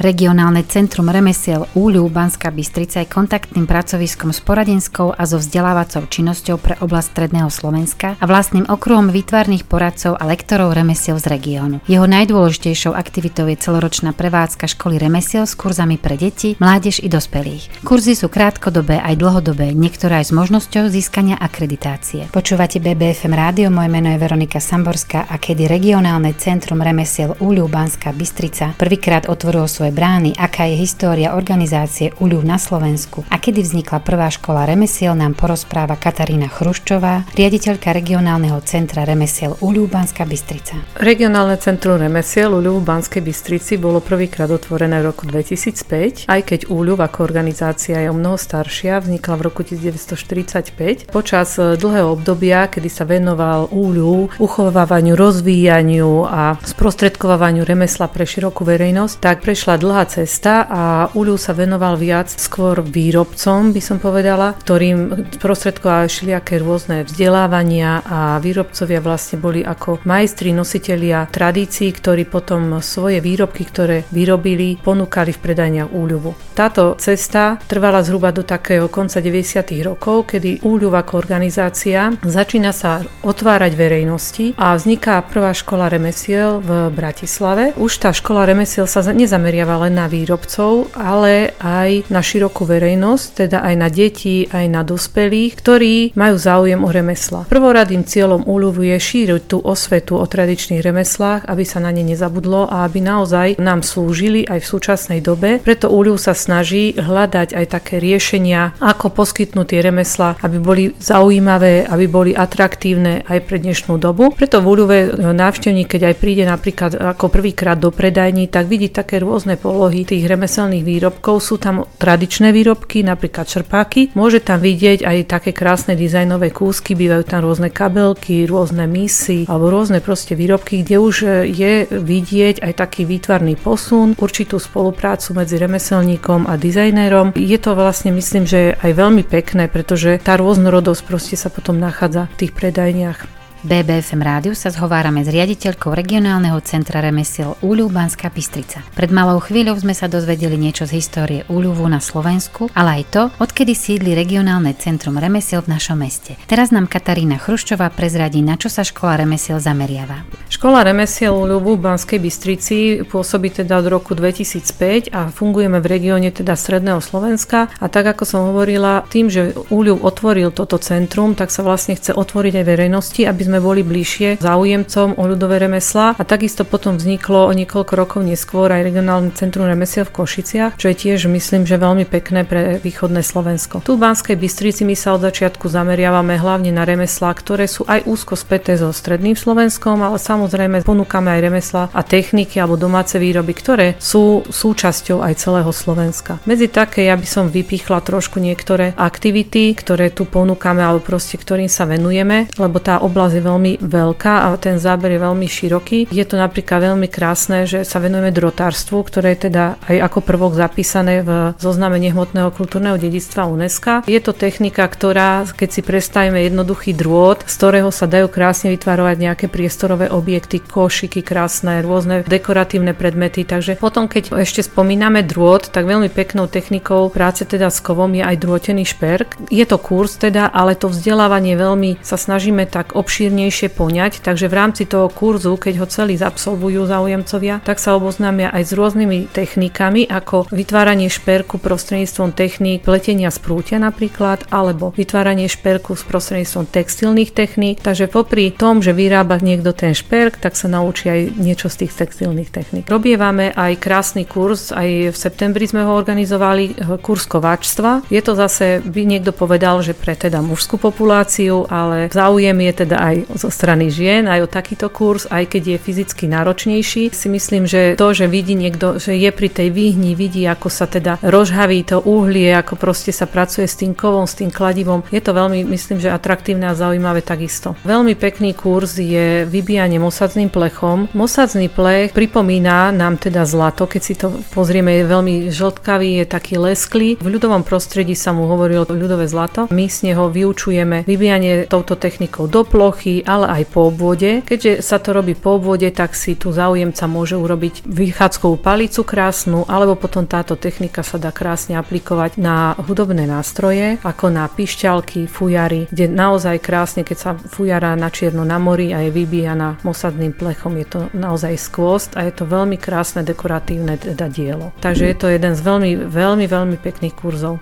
Regionálne centrum remesiel Úľu Banská Bystrica je kontaktným pracoviskom s poradenskou a so vzdelávacou činnosťou pre oblasť Stredného Slovenska a vlastným okruhom výtvarných poradcov a lektorov remesiel z regiónu. Jeho najdôležitejšou aktivitou je celoročná prevádzka školy remesiel s kurzami pre deti, mládež i dospelých. Kurzy sú krátkodobé aj dlhodobé, niektoré aj s možnosťou získania akreditácie. Počúvate BBFM rádio, moje meno je Veronika Samborská a kedy regionálne centrum remesiel Úľu Banská Bystrica prvýkrát otvorilo svoje svoje brány, aká je história organizácie ULU na Slovensku a kedy vznikla prvá škola remesiel, nám porozpráva Katarína Chruščová, riaditeľka regionálneho centra remesiel ULU Banská Bystrica. Regionálne centrum remesiel ULU v Banskej Bystrici bolo prvýkrát otvorené v roku 2005, aj keď ULU ako organizácia je o mnoho staršia, vznikla v roku 1945. Počas e, dlhého obdobia, kedy sa venoval ULU uchovávaniu, rozvíjaniu a sprostredkovávaniu remesla pre širokú verejnosť, tak prešla dlhá cesta a Uľu sa venoval viac skôr výrobcom, by som povedala, ktorým sprostredkovali všelijaké rôzne vzdelávania a výrobcovia vlastne boli ako majstri, nositelia tradícií, ktorí potom svoje výrobky, ktoré vyrobili, ponúkali v predajniach Úľuvu. Táto cesta trvala zhruba do takého konca 90. rokov, kedy Úľuv ako organizácia začína sa otvárať verejnosti a vzniká prvá škola remesiel v Bratislave. Už tá škola remesiel sa nezameriava zameriava len na výrobcov, ale aj na širokú verejnosť, teda aj na deti, aj na dospelých, ktorí majú záujem o remesla. Prvoradým cieľom úľuvu je šíriť tú osvetu o tradičných remeslách, aby sa na ne nezabudlo a aby naozaj nám slúžili aj v súčasnej dobe. Preto úľuv sa snaží hľadať aj také riešenia, ako poskytnúť tie remesla, aby boli zaujímavé, aby boli atraktívne aj pre dnešnú dobu. Preto v úľuve návštevník, keď aj príde napríklad ako prvýkrát do predajní, tak vidí také rôzne polohy tých remeselných výrobkov. Sú tam tradičné výrobky, napríklad čerpáky. Môže tam vidieť aj také krásne dizajnové kúsky, bývajú tam rôzne kabelky, rôzne misy alebo rôzne proste výrobky, kde už je vidieť aj taký výtvarný posun, určitú spoluprácu medzi remeselníkom a dizajnérom. Je to vlastne myslím, že aj veľmi pekné, pretože tá rôznorodosť proste sa potom nachádza v tých predajniach. BBFM rádiu sa zhovárame s riaditeľkou regionálneho centra remesiel Úľu Banská Bystrica. Pred malou chvíľou sme sa dozvedeli niečo z histórie Úľuvu na Slovensku, ale aj to, odkedy sídli regionálne centrum remesiel v našom meste. Teraz nám Katarína Chruščová prezradí, na čo sa škola remesiel zameriava. Škola remesiel Úľuvu v Banskej Bystrici pôsobí teda od roku 2005 a fungujeme v regióne teda Stredného Slovenska a tak ako som hovorila, tým, že Úľuv otvoril toto centrum, tak sa vlastne chce otvoriť aj verejnosti, aby sme boli bližšie záujemcom o ľudové remeslá a takisto potom vzniklo o niekoľko rokov neskôr aj regionálne centrum remesiel v Košiciach, čo je tiež myslím, že veľmi pekné pre východné Slovensko. Tu v Banskej Bystrici my sa od začiatku zameriavame hlavne na remeslá, ktoré sú aj úzko späté so stredným Slovenskom, ale samozrejme ponúkame aj remeslá a techniky alebo domáce výroby, ktoré sú súčasťou aj celého Slovenska. Medzi také ja by som vypichla trošku niektoré aktivity, ktoré tu ponúkame alebo proste ktorým sa venujeme, lebo tá oblasť veľmi veľká a ten záber je veľmi široký. Je to napríklad veľmi krásne, že sa venujeme drotárstvu, ktoré je teda aj ako prvok zapísané v zozname nehmotného kultúrneho dedictva UNESCO. Je to technika, ktorá, keď si predstavíme jednoduchý drôt, z ktorého sa dajú krásne vytvarovať nejaké priestorové objekty, košiky krásne, rôzne dekoratívne predmety. Takže potom, keď ešte spomíname drôt, tak veľmi peknou technikou práce teda s kovom je aj drôtený šperk. Je to kurz teda, ale to vzdelávanie veľmi sa snažíme tak obšírne obšírnejšie poňať, takže v rámci toho kurzu, keď ho celý zabsolvujú záujemcovia, tak sa oboznámia aj s rôznymi technikami, ako vytváranie šperku prostredníctvom techník pletenia z prútia napríklad, alebo vytváranie šperku s prostredníctvom textilných techník. Takže popri tom, že vyrába niekto ten šperk, tak sa naučí aj niečo z tých textilných techník. Robievame aj krásny kurz, aj v septembri sme ho organizovali, eh, kurz kováčstva. Je to zase, by niekto povedal, že pre teda mužskú populáciu, ale záujem je teda aj aj zo strany žien, aj o takýto kurz, aj keď je fyzicky náročnejší. Si myslím, že to, že vidí niekto, že je pri tej výhni, vidí, ako sa teda rozhaví to uhlie, ako proste sa pracuje s tým kovom, s tým kladivom, je to veľmi, myslím, že atraktívne a zaujímavé takisto. Veľmi pekný kurz je vybíjanie mosadzným plechom. Mosadzný plech pripomína nám teda zlato, keď si to pozrieme, je veľmi žltkavý, je taký lesklý. V ľudovom prostredí sa mu hovorilo ľudové zlato. My z neho vyučujeme vybíjanie touto technikou do plochy, ale aj po obvode. Keďže sa to robí po obvode, tak si tu záujemca môže urobiť vychádzkovú palicu krásnu, alebo potom táto technika sa dá krásne aplikovať na hudobné nástroje, ako na pišťalky, fujary, kde naozaj krásne, keď sa fujara na čierno na mori a je vybíjana mosadným plechom, je to naozaj skvost a je to veľmi krásne dekoratívne teda dielo. Takže je to jeden z veľmi, veľmi, veľmi pekných kurzov.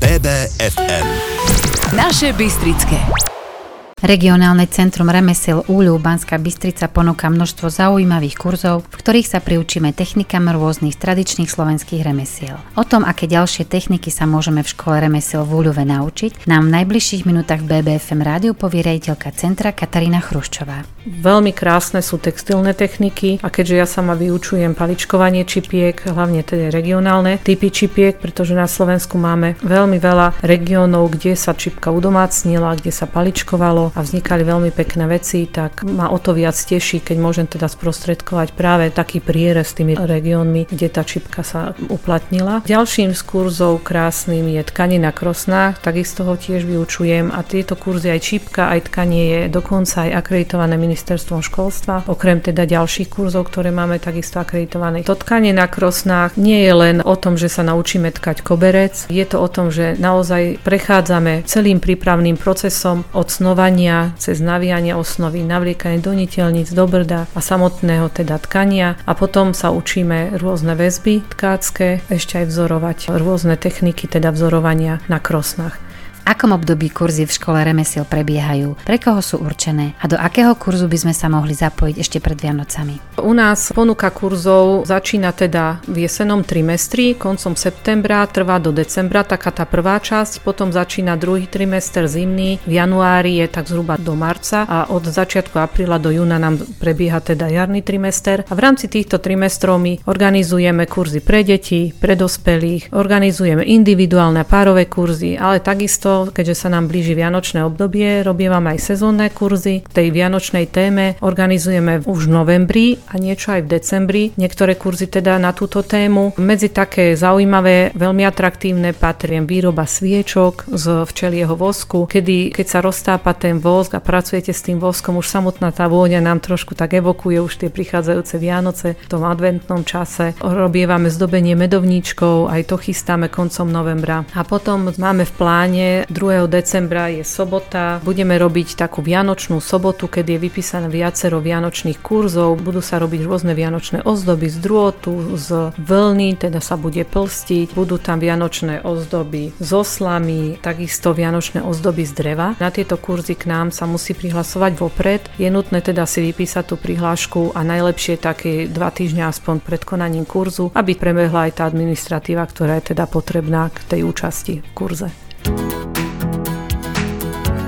BBFM Naše Bystrické. Regionálne centrum remesiel Úľu Banská Bystrica ponúka množstvo zaujímavých kurzov, v ktorých sa priučíme technikám rôznych tradičných slovenských remesiel. O tom, aké ďalšie techniky sa môžeme v škole remesiel v Úľuve naučiť, nám v najbližších minútach v BBFM rádiu povie riaditeľka centra Katarína Chruščová. Veľmi krásne sú textilné techniky a keďže ja sama vyučujem paličkovanie čipiek, hlavne teda regionálne typy čipiek, pretože na Slovensku máme veľmi veľa regiónov, kde sa čipka udomácnila, kde sa paličkovalo, a vznikali veľmi pekné veci, tak ma o to viac teší, keď môžem teda sprostredkovať práve taký prierez s tými regiónmi, kde tá čipka sa uplatnila. Ďalším z kurzov krásnym je tkanina krosná, takisto ho tiež vyučujem a tieto kurzy aj čipka, aj tkanie je dokonca aj akreditované ministerstvom školstva, okrem teda ďalších kurzov, ktoré máme takisto akreditované. To tkanie na krosnách nie je len o tom, že sa naučíme tkať koberec, je to o tom, že naozaj prechádzame celým prípravným procesom od snovania tkania, cez navíjanie osnovy, navliekanie do niteľníc, do brda a samotného teda tkania. A potom sa učíme rôzne väzby tkácké, ešte aj vzorovať rôzne techniky teda vzorovania na krosnách akom období kurzy v škole remesiel prebiehajú, pre koho sú určené a do akého kurzu by sme sa mohli zapojiť ešte pred Vianocami. U nás ponuka kurzov začína teda v jesenom trimestri, koncom septembra, trvá do decembra, taká tá prvá časť, potom začína druhý trimester zimný, v januári je tak zhruba do marca a od začiatku apríla do júna nám prebieha teda jarný trimester a v rámci týchto trimestrov my organizujeme kurzy pre deti, pre dospelých, organizujeme individuálne párové kurzy, ale takisto keďže sa nám blíži vianočné obdobie, robíme aj sezónne kurzy. K tej vianočnej téme organizujeme už v novembri a niečo aj v decembri. Niektoré kurzy teda na túto tému. Medzi také zaujímavé, veľmi atraktívne patriem výroba sviečok z včelieho vosku, kedy keď sa roztápa ten vosk a pracujete s tým voskom, už samotná tá vôňa nám trošku tak evokuje už tie prichádzajúce Vianoce v tom adventnom čase. Robievame zdobenie medovníčkov, aj to chystáme koncom novembra. A potom máme v pláne 2. decembra je sobota. Budeme robiť takú vianočnú sobotu, kedy je vypísané viacero vianočných kurzov. Budú sa robiť rôzne vianočné ozdoby z drôtu, z vlny, teda sa bude plstiť. Budú tam vianočné ozdoby z oslami, takisto vianočné ozdoby z dreva. Na tieto kurzy k nám sa musí prihlasovať vopred. Je nutné teda si vypísať tú prihlášku a najlepšie také dva týždňa aspoň pred konaním kurzu, aby prebehla aj tá administratíva, ktorá je teda potrebná k tej účasti v kurze.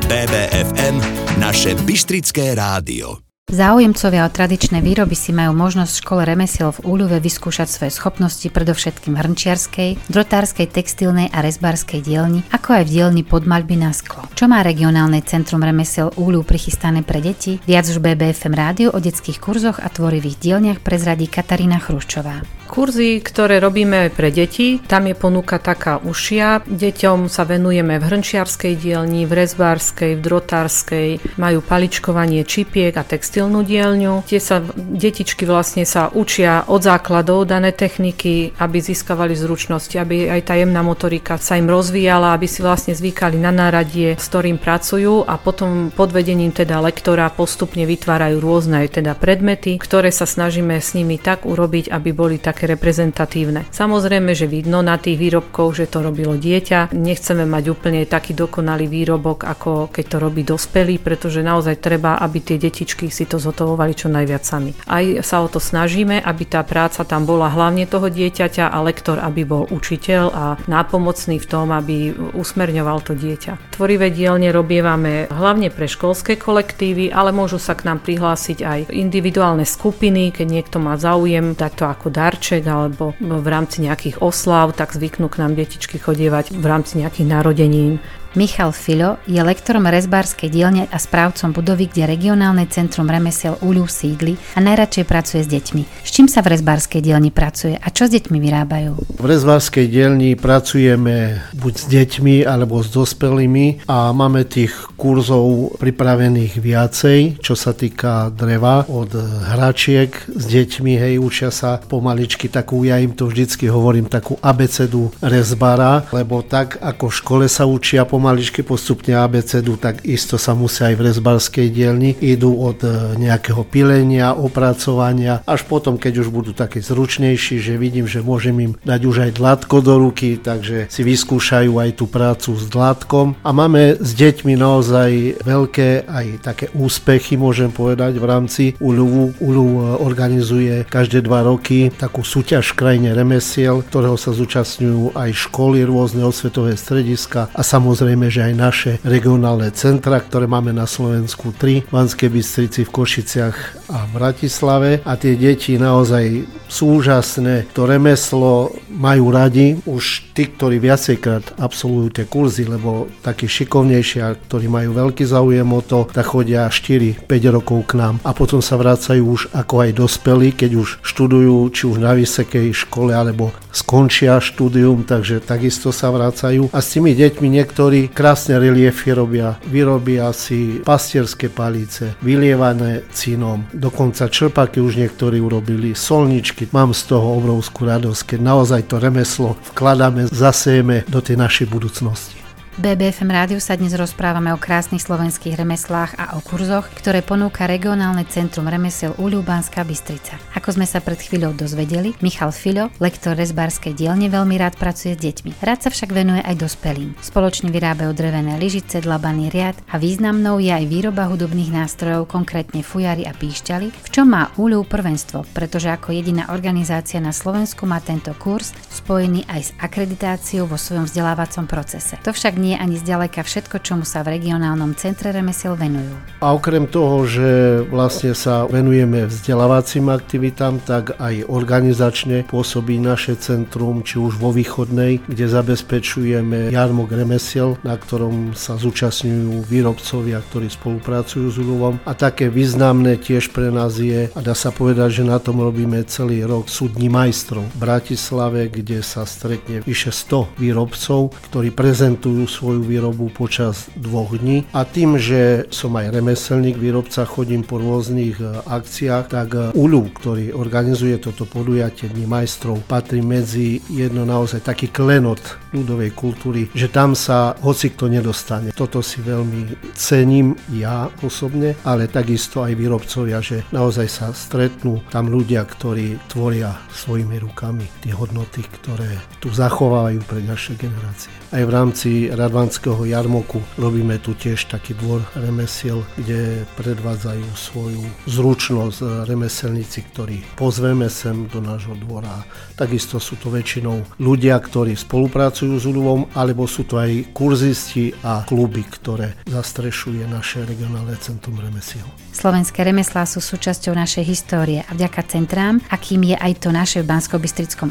BBFM, naše Bystrické rádio. Záujemcovia o tradičné výroby si majú možnosť v škole remesiel v Úľuve vyskúšať svoje schopnosti predovšetkým v hrnčiarskej, drotárskej, textilnej a rezbárskej dielni, ako aj v dielni podmaľby na sklo. Čo má regionálne centrum remesiel Úľu prichystané pre deti? Viac už BBFM rádio o detských kurzoch a tvorivých dielniach prezradí Katarína Chruščová. Kurzy, ktoré robíme pre deti, tam je ponuka taká ušia. Deťom sa venujeme v hrnčiarskej dielni, v rezbárskej, v drotárskej, majú paličkovanie čipiek a textilnú dielňu. Tie sa, detičky vlastne sa učia od základov dané techniky, aby získavali zručnosti, aby aj tá jemná motorika sa im rozvíjala, aby si vlastne zvykali na náradie, s ktorým pracujú a potom pod vedením teda lektora postupne vytvárajú rôzne teda predmety, ktoré sa snažíme s nimi tak urobiť, aby boli tak také reprezentatívne. Samozrejme, že vidno na tých výrobkoch, že to robilo dieťa. Nechceme mať úplne taký dokonalý výrobok, ako keď to robí dospelý, pretože naozaj treba, aby tie detičky si to zotovovali čo najviac sami. Aj sa o to snažíme, aby tá práca tam bola hlavne toho dieťaťa a lektor, aby bol učiteľ a nápomocný v tom, aby usmerňoval to dieťa. Tvorivé dielne robievame hlavne pre školské kolektívy, ale môžu sa k nám prihlásiť aj individuálne skupiny, keď niekto má záujem dať to ako darček alebo v rámci nejakých oslav, tak zvyknú k nám detičky chodievať v rámci nejakých narodenín. Michal Filo je lektorom rezbárskej dielne a správcom budovy, kde regionálne centrum remesiel Uľu sídli a najradšej pracuje s deťmi. S čím sa v rezbárskej dielni pracuje a čo s deťmi vyrábajú? V rezbárskej dielni pracujeme buď s deťmi alebo s dospelými a máme tých kurzov pripravených viacej, čo sa týka dreva, od hračiek s deťmi, hej, učia sa pomaličky takú, ja im to vždycky hovorím, takú abecedu rezbara, lebo tak ako v škole sa učia pomaličky postupne abecedu, tak isto sa musia aj v rezbarskej dielni. Idú od e, nejakého pilenia, opracovania, až potom, keď už budú také zručnejší, že vidím, že môžem im dať už aj dlatko do ruky, takže si vyskúšajú aj tú prácu s dlatkom. A máme s deťmi naozaj veľké aj také úspechy, môžem povedať, v rámci ULU. ULU e, organizuje každé dva roky takú súťaž krajine remesiel, ktorého sa zúčastňujú aj školy, rôzne osvetové strediska a samozrejme Samozrejme, že aj naše regionálne centra, ktoré máme na Slovensku 3, v Banskej Bystrici, v Košiciach a v Bratislave. A tie deti naozaj sú úžasné. To remeslo majú radi. Už tí, ktorí viacejkrát absolvujú tie kurzy, lebo takí šikovnejší a ktorí majú veľký záujem o to, tak chodia 4-5 rokov k nám. A potom sa vracajú už ako aj dospelí, keď už študujú, či už na vysokej škole, alebo skončia štúdium, takže takisto sa vracajú. A s tými deťmi niektorí ktorí krásne reliefy robia. Vyrobia si pastierské palice, vylievané cinom, dokonca črpaky už niektorí urobili, solničky. Mám z toho obrovskú radosť, keď naozaj to remeslo vkladáme, zasejeme do tej našej budúcnosti. BBFM rádiu sa dnes rozprávame o krásnych slovenských remeslách a o kurzoch, ktoré ponúka regionálne centrum remesiel Uľubanská Bystrica. Ako sme sa pred chvíľou dozvedeli, Michal Filo, lektor rezbárskej dielne, veľmi rád pracuje s deťmi. Rád sa však venuje aj dospelým. Spoločne vyrábajú drevené lyžice, dlabaný riad a významnou je aj výroba hudobných nástrojov, konkrétne fujary a píšťaly, v čom má Uľu prvenstvo, pretože ako jediná organizácia na Slovensku má tento kurz spojený aj s akreditáciou vo svojom vzdelávacom procese. To však nie nie ani zďaleka všetko, čomu sa v regionálnom centre remesiel venujú. A okrem toho, že vlastne sa venujeme vzdelávacím aktivitám, tak aj organizačne pôsobí naše centrum, či už vo východnej, kde zabezpečujeme jarmok remesiel, na ktorom sa zúčastňujú výrobcovia, ktorí spolupracujú s úlovom. A také významné tiež pre nás je, a dá sa povedať, že na tom robíme celý rok súdni majstrov v Bratislave, kde sa stretne vyše 100 výrobcov, ktorí prezentujú svoju výrobu počas dvoch dní a tým, že som aj remeselník, výrobca, chodím po rôznych e, akciách, tak e, ULU, ktorý organizuje toto podujatie Dní majstrov, patrí medzi jedno naozaj taký klenot ľudovej kultúry, že tam sa hoci kto nedostane. Toto si veľmi cením ja osobne, ale takisto aj výrobcovia, že naozaj sa stretnú tam ľudia, ktorí tvoria svojimi rukami tie hodnoty, ktoré tu zachovávajú pre ďalšie generácie. Aj v rámci Radvanského jarmoku robíme tu tiež taký dvor remesiel, kde predvádzajú svoju zručnosť remeselníci, ktorí pozveme sem do nášho dvora. Takisto sú to väčšinou ľudia, ktorí spolupracujú s úlovom, alebo sú to aj kurzisti a kluby, ktoré zastrešuje naše regionálne centrum remesiel. Slovenské remeslá sú súčasťou našej histórie a vďaka centrám, akým je aj to naše v bansko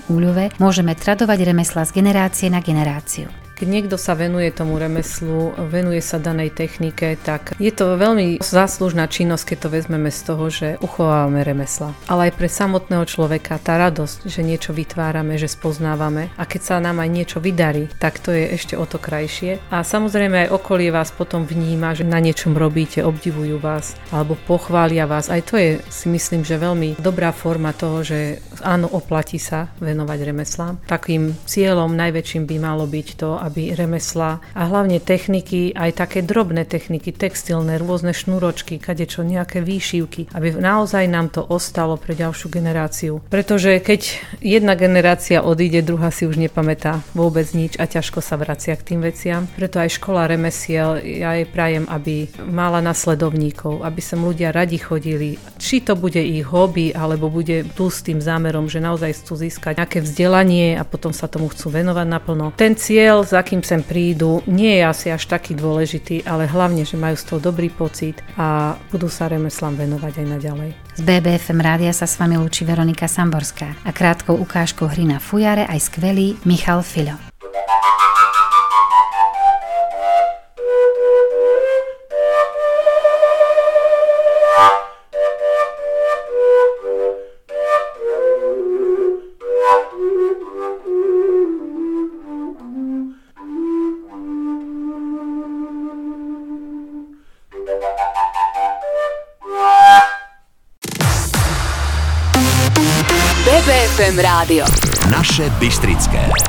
úľove, môžeme tradovať remesla z generácie na generáciu. Keď niekto sa venuje tomu remeslu, venuje sa danej technike, tak je to veľmi záslužná činnosť, keď to vezmeme z toho, že uchovávame remesla. Ale aj pre samotného človeka tá radosť, že niečo vytvárame, že spoznávame a keď sa nám aj niečo vydarí, tak to je ešte o to krajšie. A samozrejme aj okolie vás potom vníma, že na niečom robíte, obdivujú vás alebo pochvália vás. Aj to je si myslím, že veľmi dobrá forma toho, že áno, oplatí sa venovať remeslám. Takým cieľom najväčším by malo byť to, aby remesla a hlavne techniky, aj také drobné techniky, textilné, rôzne šnúročky, kadečo, nejaké výšivky, aby naozaj nám to ostalo pre ďalšiu generáciu. Pretože keď jedna generácia odíde, druhá si už nepamätá vôbec nič a ťažko sa vracia k tým veciam. Preto aj škola remesiel, ja jej prajem, aby mala nasledovníkov, aby sem ľudia radi chodili. Či to bude ich hobby, alebo bude tu s tým zámerom, že naozaj chcú získať nejaké vzdelanie a potom sa tomu chcú venovať naplno. Ten cieľ, za kým sem prídu, nie je asi až taký dôležitý, ale hlavne, že majú z toho dobrý pocit a budú sa remeslám venovať aj naďalej. Z BBFM rádia sa s vami lúči Veronika Samborská a krátkou ukážkou hry na fujare aj skvelý Michal Filo. Rádio. Naše Bystrické.